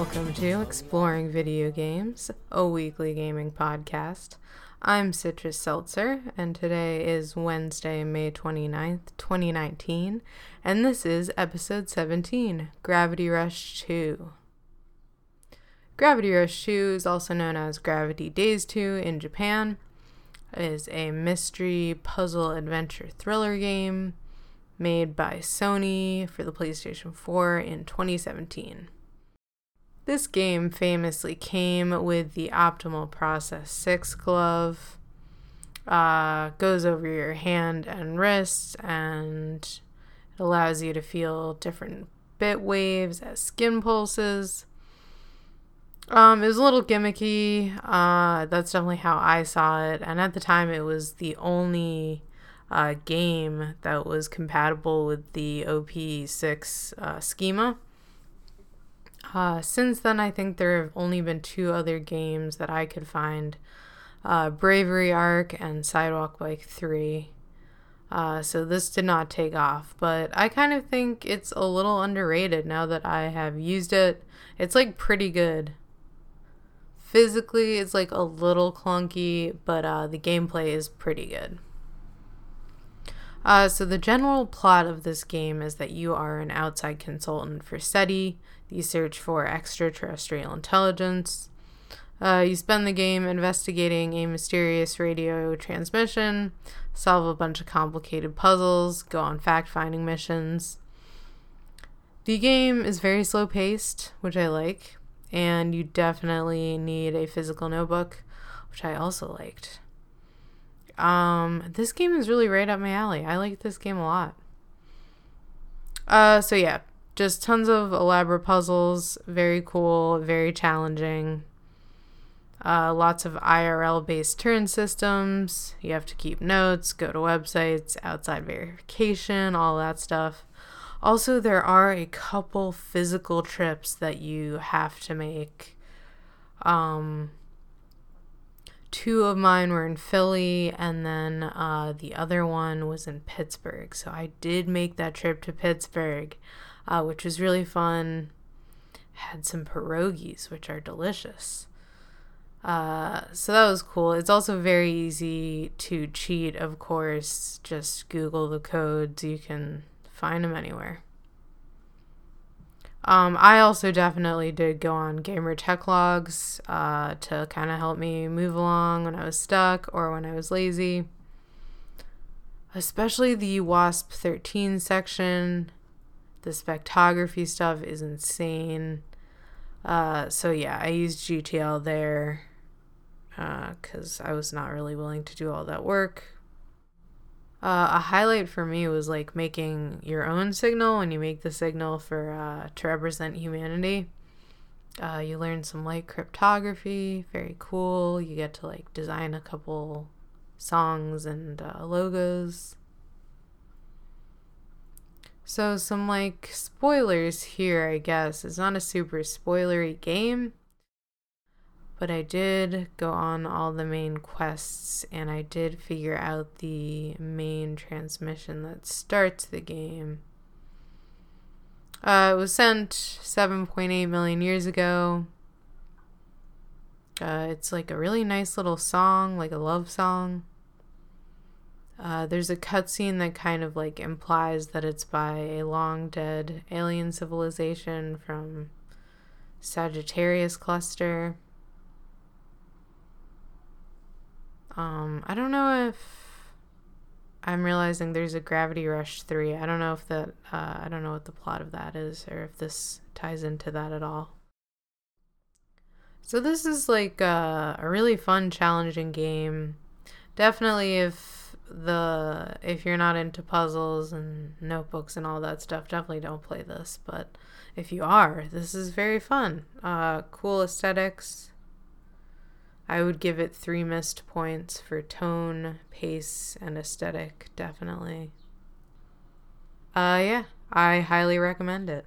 Welcome to Exploring Video Games, a weekly gaming podcast. I'm Citrus Seltzer, and today is Wednesday, May 29th, 2019, and this is episode 17 Gravity Rush 2. Gravity Rush 2 is also known as Gravity Daze 2 in Japan. Is a mystery puzzle adventure thriller game made by Sony for the PlayStation 4 in 2017. This game famously came with the Optimal Process 6 glove. Uh, goes over your hand and wrist and it allows you to feel different bit waves as skin pulses. Um, it was a little gimmicky. Uh, that's definitely how I saw it. And at the time, it was the only uh, game that was compatible with the OP6 uh, schema. Uh, since then, I think there have only been two other games that I could find uh, Bravery Arc and Sidewalk Bike 3. Uh, so this did not take off, but I kind of think it's a little underrated now that I have used it. It's like pretty good. Physically, it's like a little clunky, but uh, the gameplay is pretty good. Uh, so, the general plot of this game is that you are an outside consultant for SETI. You search for extraterrestrial intelligence. Uh, you spend the game investigating a mysterious radio transmission, solve a bunch of complicated puzzles, go on fact finding missions. The game is very slow paced, which I like, and you definitely need a physical notebook, which I also liked. Um, this game is really right up my alley. I like this game a lot. Uh, so yeah, just tons of elaborate puzzles, very cool, very challenging. Uh, lots of IRL based turn systems. You have to keep notes, go to websites, outside verification, all that stuff. Also, there are a couple physical trips that you have to make. Um, two of mine were in Philly, and then uh, the other one was in Pittsburgh. So I did make that trip to Pittsburgh, uh, which was really fun. Had some pierogies, which are delicious. Uh, so that was cool. It's also very easy to cheat, of course. Just Google the codes, you can find them anywhere. Um, I also definitely did go on gamer tech logs uh, to kind of help me move along when I was stuck or when I was lazy. Especially the WASP 13 section. The spectrography stuff is insane. Uh, so yeah, I used GTL there because uh, I was not really willing to do all that work. Uh, a highlight for me was like making your own signal when you make the signal for uh, to represent humanity. Uh, you learn some light cryptography, very cool. You get to like design a couple songs and logos. So, some like spoilers here, I guess. It's not a super spoilery game, but I did go on all the main quests and I did figure out the main transmission that starts the game. Uh, it was sent 7.8 million years ago. Uh, it's like a really nice little song, like a love song. Uh, there's a cutscene that kind of like implies that it's by a long dead alien civilization from Sagittarius Cluster. Um, I don't know if I'm realizing there's a Gravity Rush 3. I don't know if that, uh, I don't know what the plot of that is or if this ties into that at all. So, this is like uh, a really fun, challenging game. Definitely, if the if you're not into puzzles and notebooks and all that stuff, definitely don't play this. But if you are, this is very fun. Uh, cool aesthetics, I would give it three missed points for tone, pace, and aesthetic, definitely. Uh, yeah, I highly recommend it.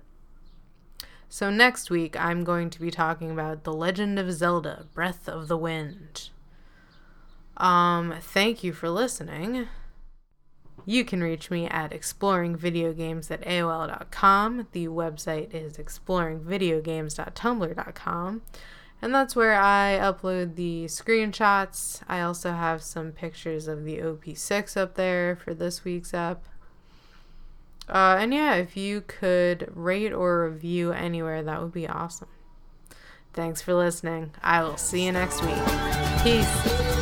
So, next week, I'm going to be talking about The Legend of Zelda Breath of the Wind. Um, thank you for listening. You can reach me at exploringvideogames at AOL.com. The website is exploringvideogames.tumblr.com. And that's where I upload the screenshots. I also have some pictures of the OP6 up there for this week's app. Uh, and yeah, if you could rate or review anywhere, that would be awesome. Thanks for listening. I will see you next week. Peace.